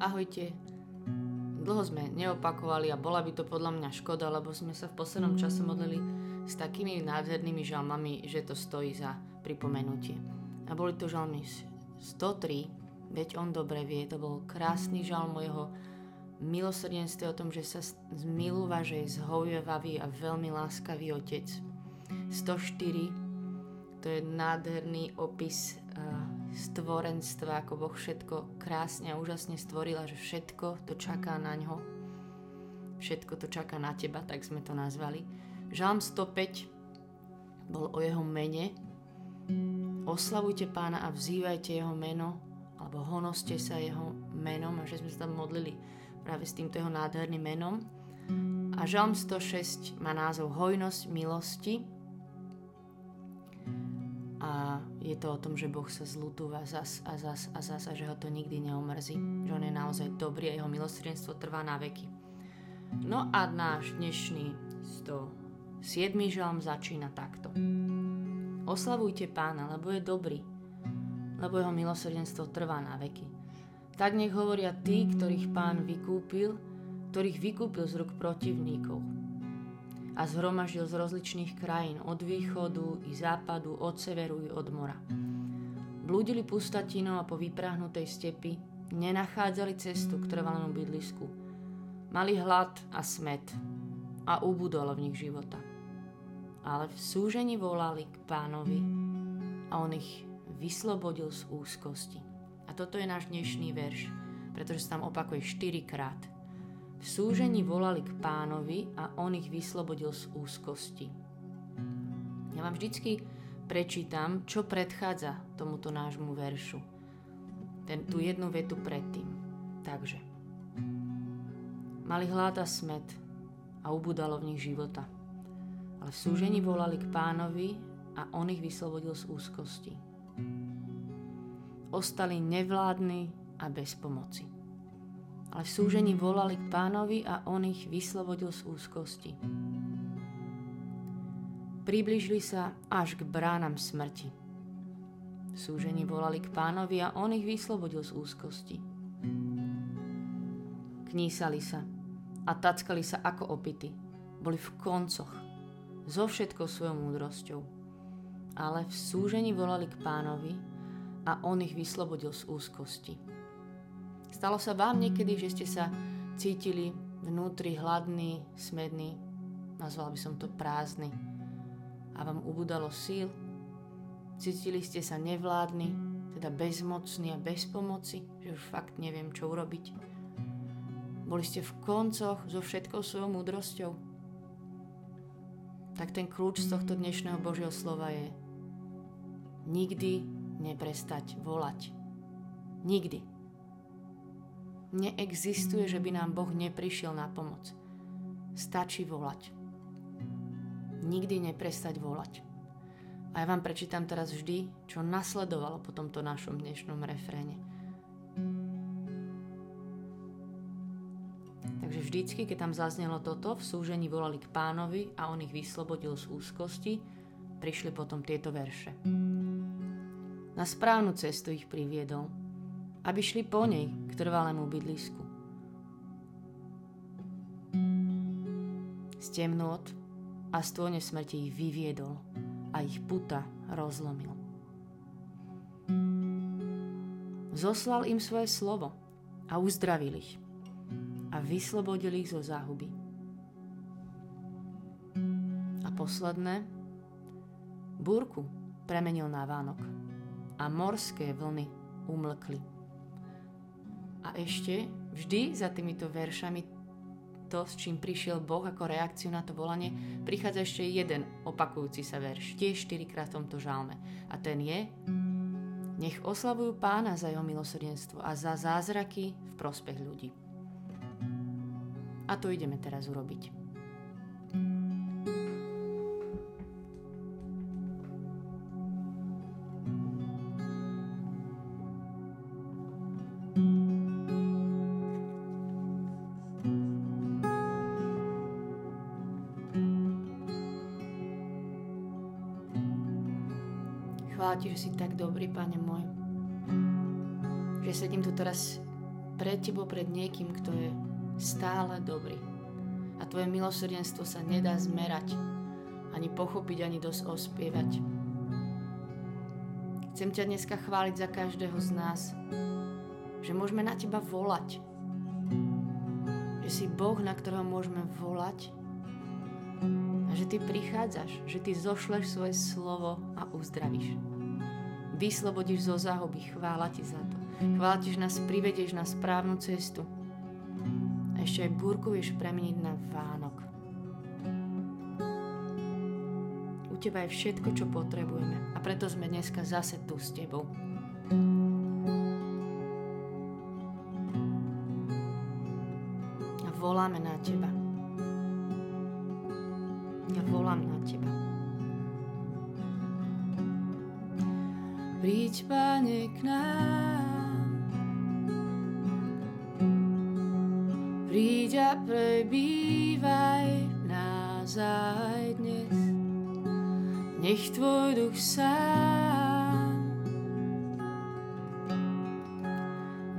Ahojte. Dlho sme neopakovali a bola by to podľa mňa škoda, lebo sme sa v poslednom čase modlili s takými nádhernými žalmami, že to stojí za pripomenutie. A boli to žalmy 103, veď on dobre vie, to bol krásny žalm o jeho milosrdenstve, o tom, že sa zmilúva, že je zhovievavý a veľmi láskavý otec. 104, to je nádherný opis stvorenstva, ako Boh všetko krásne a úžasne stvorila, že všetko to čaká na ňo. Všetko to čaká na teba, tak sme to nazvali. Žalm 105 bol o jeho mene. Oslavujte pána a vzývajte jeho meno, alebo honoste sa jeho menom, a že sme sa tam modlili práve s týmto jeho nádherným menom. A Žalm 106 má názov Hojnosť milosti, a je to o tom, že Boh sa zlutúva zas a zas a zas a že ho to nikdy neomrzí. Že on je naozaj dobrý a jeho milosrdenstvo trvá na veky. No a náš dnešný 107. žalm začína takto. Oslavujte pána, lebo je dobrý, lebo jeho milosrdenstvo trvá na veky. Tak nech hovoria tí, ktorých pán vykúpil, ktorých vykúpil z ruk protivníkov a zhromaždil z rozličných krajín, od východu i západu, od severu i od mora. Blúdili pustatinou a po vyprahnutej stepi nenachádzali cestu k trvalému bydlisku. Mali hlad a smet a ubudolo v nich života. Ale v súžení volali k pánovi a on ich vyslobodil z úzkosti. A toto je náš dnešný verš, pretože sa tam opakuje štyrikrát. V súžení volali k pánovi a on ich vyslobodil z úzkosti. Ja vám vždycky prečítam, čo predchádza tomuto nášmu veršu. Ten, tú jednu vetu predtým. Takže. Mali hlad a smet a ubudalo v nich života. Ale v súžení volali k pánovi a on ich vyslobodil z úzkosti. Ostali nevládni a bez pomoci ale v súžení volali k pánovi a on ich vyslobodil z úzkosti. Približili sa až k bránam smrti. V súžení volali k pánovi a on ich vyslobodil z úzkosti. Knísali sa a tackali sa ako opity. Boli v koncoch, so všetkou svojou múdrosťou. Ale v súžení volali k pánovi a on ich vyslobodil z úzkosti. Stalo sa vám niekedy, že ste sa cítili vnútri hladný, smedný, nazval by som to prázdny, a vám ubudalo síl? Cítili ste sa nevládni, teda bezmocní a bez pomoci, že už fakt neviem, čo urobiť? Boli ste v koncoch so všetkou svojou múdrosťou? Tak ten kľúč z tohto dnešného Božieho slova je nikdy neprestať volať. Nikdy. Neexistuje, že by nám Boh neprišiel na pomoc. Stačí volať. Nikdy neprestať volať. A ja vám prečítam teraz vždy, čo nasledovalo po tomto našom dnešnom refréne. Takže vždycky, keď tam zaznelo toto, v súžení volali k pánovi a on ich vyslobodil z úzkosti, prišli potom tieto verše. Na správnu cestu ich priviedol, aby šli po nej k trvalému bydlisku. Z temnôt a stône smrti ich vyviedol a ich puta rozlomil. Zoslal im svoje slovo a uzdravil ich a vyslobodil ich zo záhuby. A posledné, búrku premenil na Vánok a morské vlny umlkli. A ešte vždy za týmito veršami to, s čím prišiel Boh ako reakciu na to volanie, prichádza ešte jeden opakujúci sa verš, tiež štyrikrát v tomto žalme. A ten je, nech oslavujú pána za jeho milosrdenstvo a za zázraky v prospech ľudí. A to ideme teraz urobiť. Chvála Ti, že si tak dobrý, Pane môj. Že sedím tu teraz pred tebou, pred niekým, kto je stále dobrý. A tvoje milosrdenstvo sa nedá zmerať, ani pochopiť, ani dosť ospievať. Chcem ťa dneska chváliť za každého z nás, že môžeme na teba volať. Že si Boh, na ktorého môžeme volať a že ty prichádzaš, že ty zošleš svoje slovo a uzdravíš. Vyslobodíš zo záhoby, chvála ti za to. Chvála ti, že nás privedieš na správnu cestu. A ešte aj búrku vieš premeniť na Vánok. U teba je všetko, čo potrebujeme a preto sme dneska zase tu s tebou. Voláme na teba. Príď, Pane, k nám. Príď a prebývaj nás aj dnes. Nech Tvoj duch sám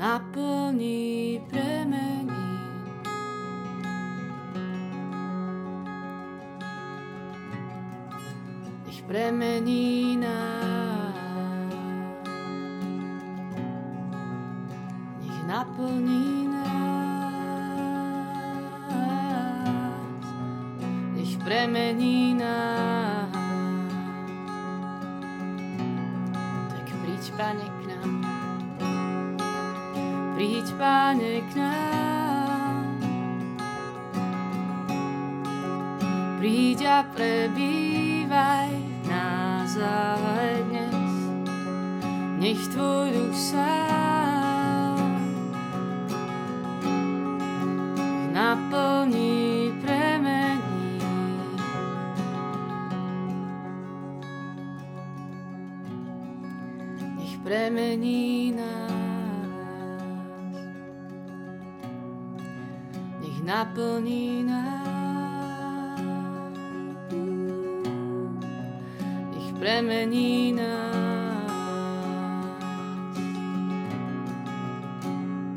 naplní, premení. Nech premení nás. Naplní nás. Nech premení nás. Tak príď, Pane, k nám. Príď, Pane, k nám. Príď a prebývaj nás aj dnes. Nech Tvoj duch sám Nech premení nás. Nech naplní nás. Nech premení nás.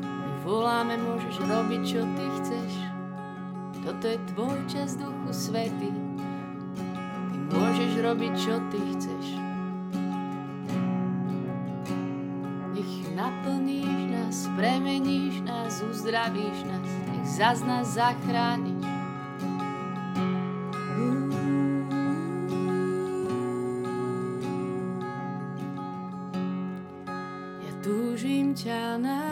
My voláme, môžeš robiť, čo ty chceš. Toto je tvoj čas, Duchu Svety. Ty môžeš robiť, čo ty chceš. Nás, uzdravíš nás, nech zas nás zachrániš. Ja túžim ťa nájsť.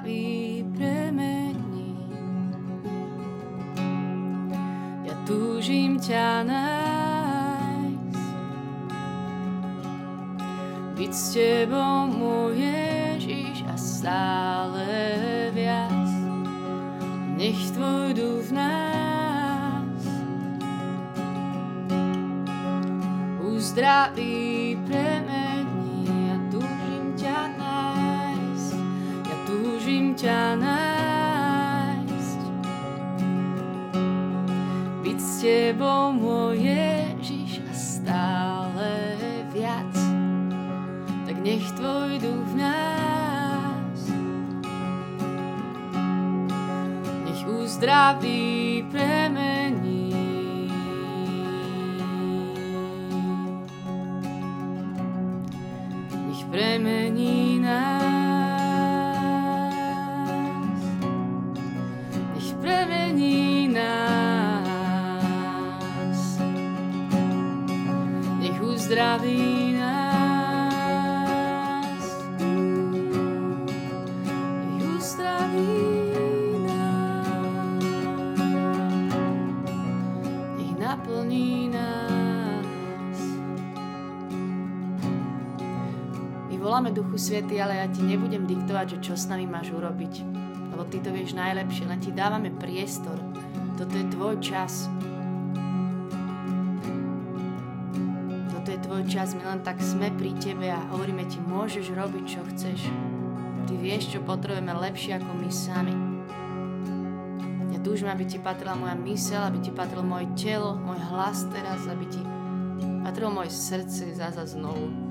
Uzdraví, premení. Ja túžim ťa nájsť. Byť s tebou, môj Ježiš, a stále viac. Nech tvoj duch v nás uzdraví, premení. Uzdraví, premení. Nech premení nás. Nech premení nás. Nech uzdraví nás. Svety, ale ja ti nebudem diktovať, že čo s nami máš urobiť. Lebo ty to vieš najlepšie, len ti dávame priestor. Toto je tvoj čas. Toto je tvoj čas, my len tak sme pri tebe a hovoríme ti, môžeš robiť, čo chceš. Ty vieš, čo potrebujeme lepšie ako my sami. Ja túžim, aby ti patrila moja mysel, aby ti patrilo moje telo, môj hlas teraz, aby ti patrilo moje srdce zaza znovu.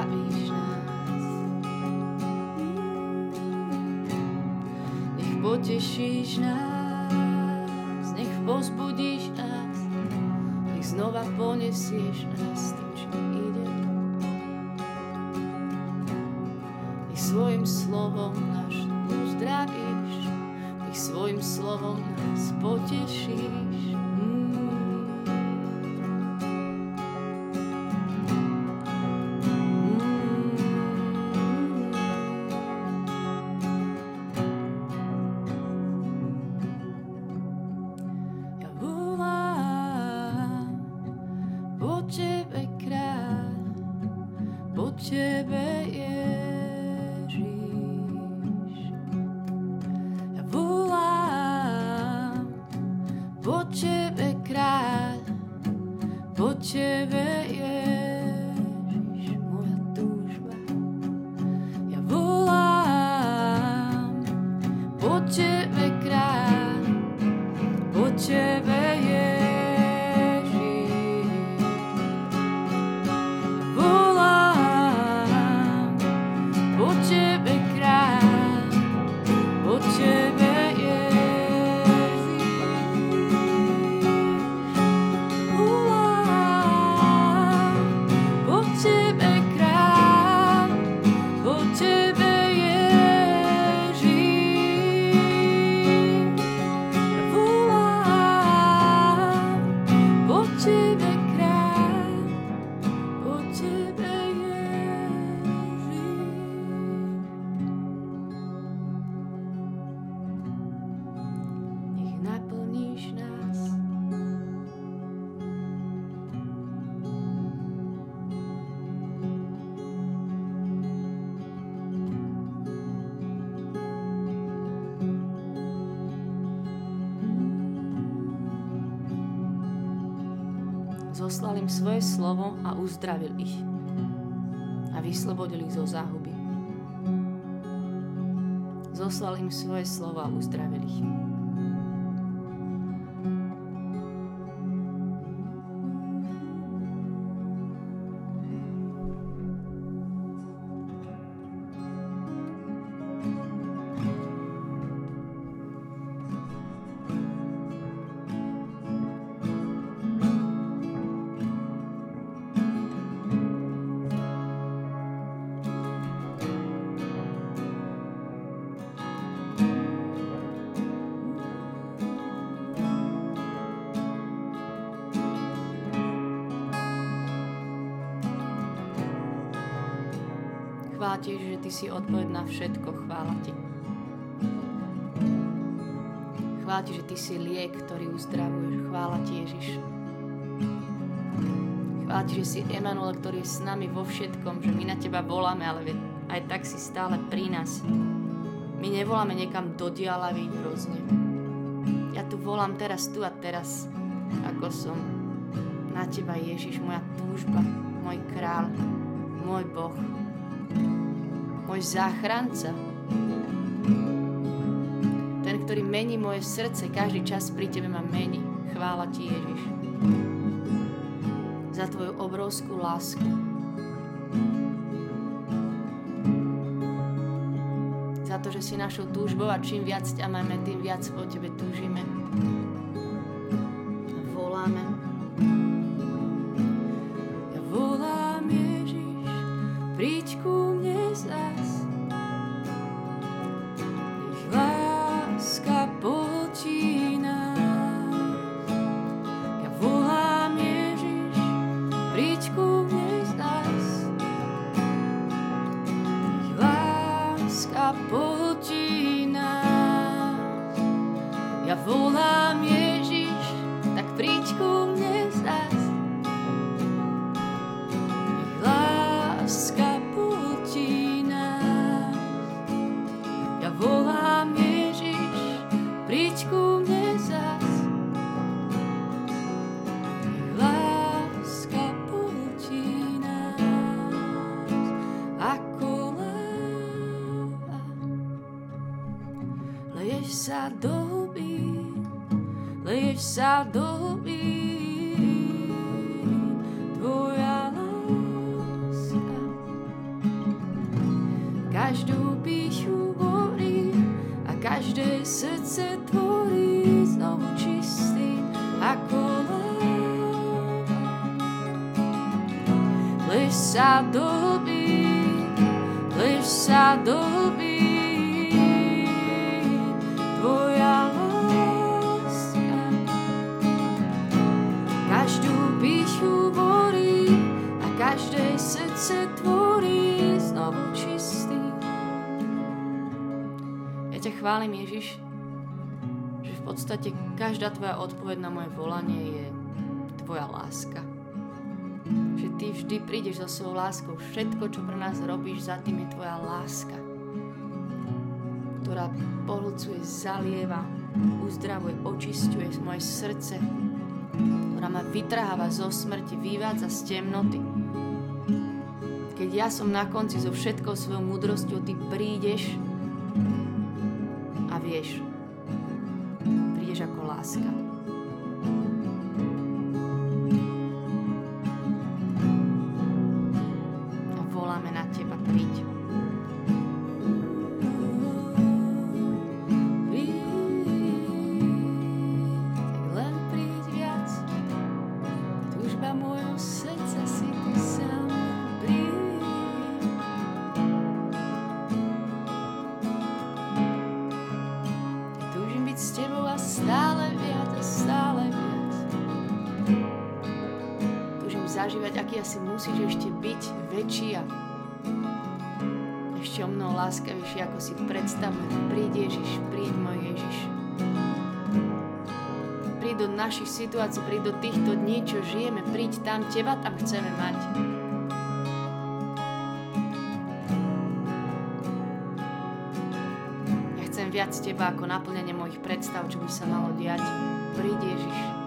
Uzdravíš nás. Nech potešíš nás. Nech pozbudíš nás. Nech znova ponesieš nás po Zoslal im svoje slovo a uzdravil ich a vyslobodil ich zo záhuby. Zoslal im svoje slovo a uzdravil ich. Chvála ti, že ty si odpoveď na všetko. Chvála ti. Chvála ti, že ty si liek, ktorý uzdravuješ. Chvála ti, Ježiš. Chvála ti, že si Emanuel, ktorý je s nami vo všetkom, že my na teba voláme, ale aj tak si stále pri nás. My nevoláme niekam do dialavy hrozne. Ja tu volám teraz, tu a teraz, ako som na teba, Ježiš, moja túžba, môj král, môj Boh, môj záchranca. Ten, ktorý mení moje srdce, každý čas pri tebe ma mení. Chvála ti, Ježiš. Za tvoju obrovskú lásku. Za to, že si našou túžbou a čím viac ťa máme, tým viac po tebe túžime. Sa do huby, leješ sa do huby, chválim Ježiš, že v podstate každá tvoja odpoveď na moje volanie je tvoja láska. Že ty vždy prídeš so svojou láskou. Všetko, čo pre nás robíš, za tým je tvoja láska, ktorá pohľcuje, zalieva, uzdravuje, očisťuje moje srdce, ktorá ma vytrháva zo smrti, vyvádza z temnoty. Keď ja som na konci so všetkou svojou múdrosťou, ty prídeš vieš, prídeš ako láska. Príď do našich situácií, príď do týchto dní, čo žijeme, príď tam, teba tam chceme mať. Ja chcem viac teba ako naplnenie mojich predstav, čo by sa malo diať. Príď Ježiš.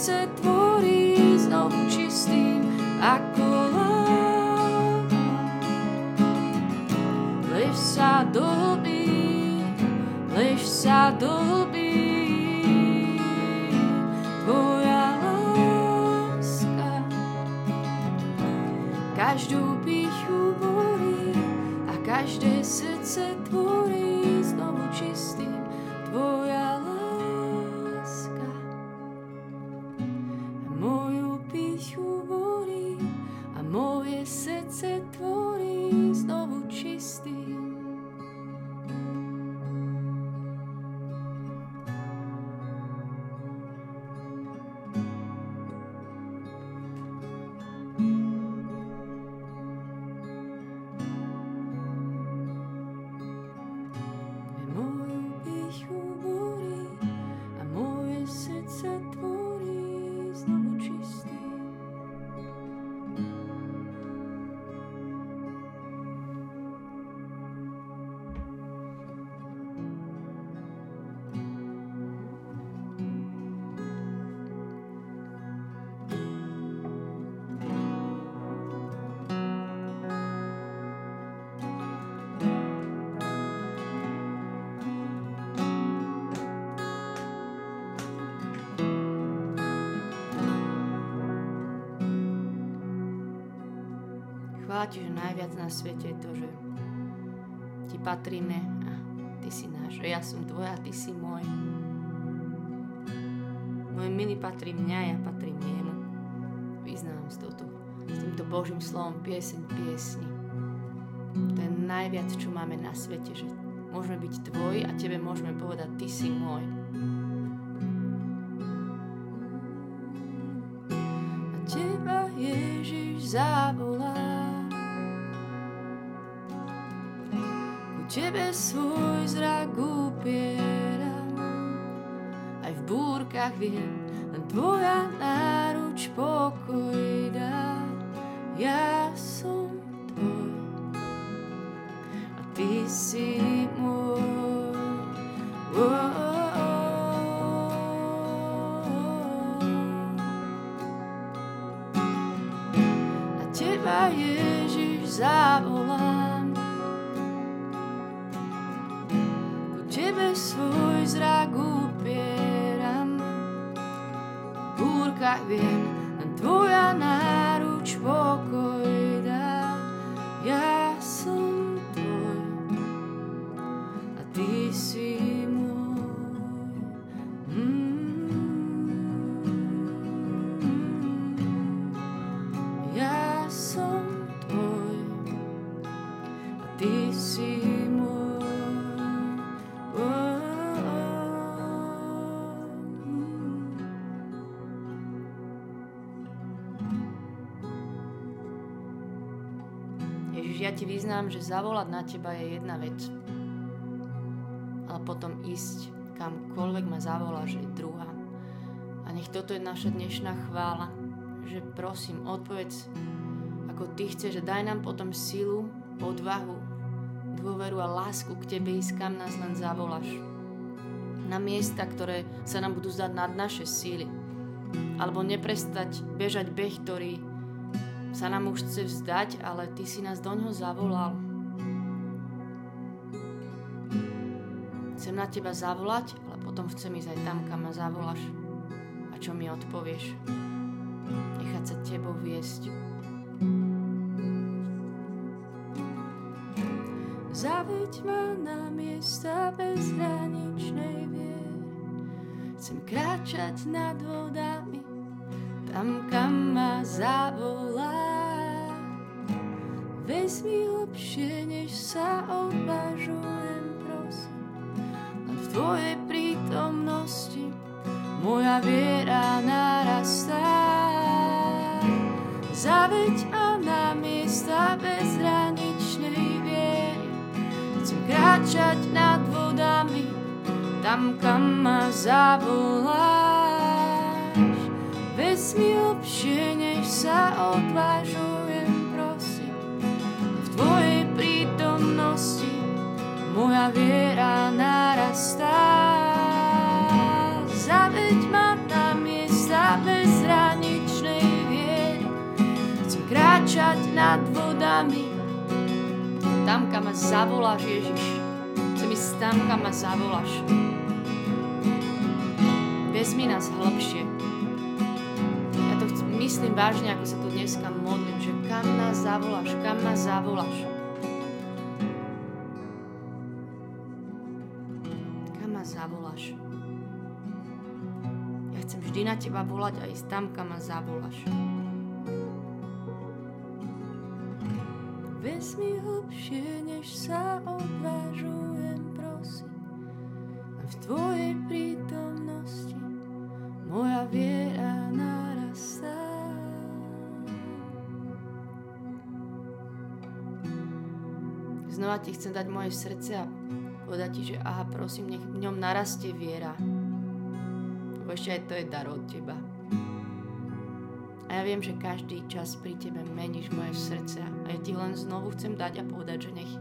srdce tvorí znovu čistým ako láva. Lež sa do hlbí, lež sa do. Chvála ti, že najviac na svete je to, že ti patríme a ty si náš, ja som tvoja ty si môj. Môj milý patrí mňa, ja patrím jemu. Vyznám s, touto, s týmto Božím slovom pieseň piesni. To je najviac, čo máme na svete, že môžeme byť tvoj a tebe môžeme povedať, ty si môj. A teba Ježiš zavolá. Tebe svoj zrak upieram. Aj v búrkach viem, len tvoja náruč pokoj dá. Ja som tvoj a ty si ty si ja ti vyznám, že zavolať na teba je jedna vec. Ale potom ísť kamkoľvek ma zavoláš je druhá. A nech toto je naša dnešná chvála, že prosím, odpovedz, ako ty chceš, že daj nám potom silu, odvahu, dôveru a lásku k tebe ísť, kam nás len zavoláš. Na miesta, ktoré sa nám budú zdať nad naše síly. Alebo neprestať bežať beh, ktorý sa nám už chce vzdať, ale ty si nás do ňoho zavolal. Chcem na teba zavolať, ale potom chcem ísť aj tam, kam ma zavoláš. A čo mi odpovieš? Nechať sa tebou viesť. Zaveď ma na miesta bezhraničnej viery. Chcem kráčať nad vodami, tam, kam ma zavolá. Vezmi hlbšie, než sa odvážujem, prosím. Len v tvojej prítomnosti moja viera narastá. Kráčať nad vodami, tam, kam ma zavoláš. Vezmi hlbšie, než sa odvážujem, prosím. V tvojej prítomnosti moja viera narastá. Zaveď ma na miesta bezhraničnej viery. Chcem kráčať nad vodami, tam, kam ma zavoláš, Ježiš. Tam, kam ma zavoláš. Vezmi nás hlbšie. Ja to myslím vážne, ako sa tu dneska modlím, že kam nás zavoláš, kam nás zavoláš. Kam ma zavoláš. Ja chcem vždy na teba volať a ísť tam, kam ma zavoláš. Vezmi hlbšie, než sa odvážujem, tvojej prítomnosti moja viera narastá. Znova ti chcem dať moje srdce a povedať ti, že aha, prosím, nech v ňom narastie viera. Lebo ešte aj to je dar od teba. A ja viem, že každý čas pri tebe meníš moje srdce a ja ti len znovu chcem dať a povedať, že nech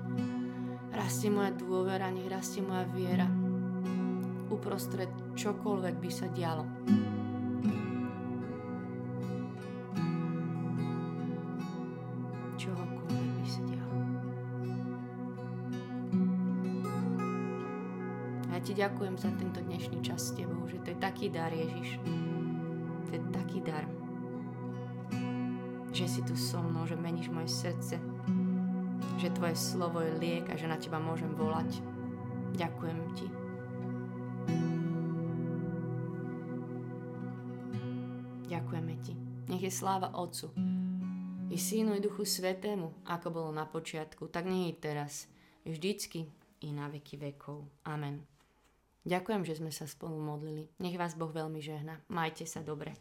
rastie moja dôvera, nech rastie moja viera uprostred čokoľvek by sa dialo. Čohokoľvek by sa dialo. A ja ti ďakujem za tento dnešný čas s tebou, že to je taký dar, Ježiš. To je taký dar že si tu so mnou, že meníš moje srdce, že tvoje slovo je liek a že na teba môžem volať. Ďakujem ti. Nech je sláva Otcu i Synu i Duchu Svetému, ako bolo na počiatku, tak nie je teraz, vždycky i na veky vekov. Amen. Ďakujem, že sme sa spolu modlili. Nech vás Boh veľmi žehna. Majte sa dobre.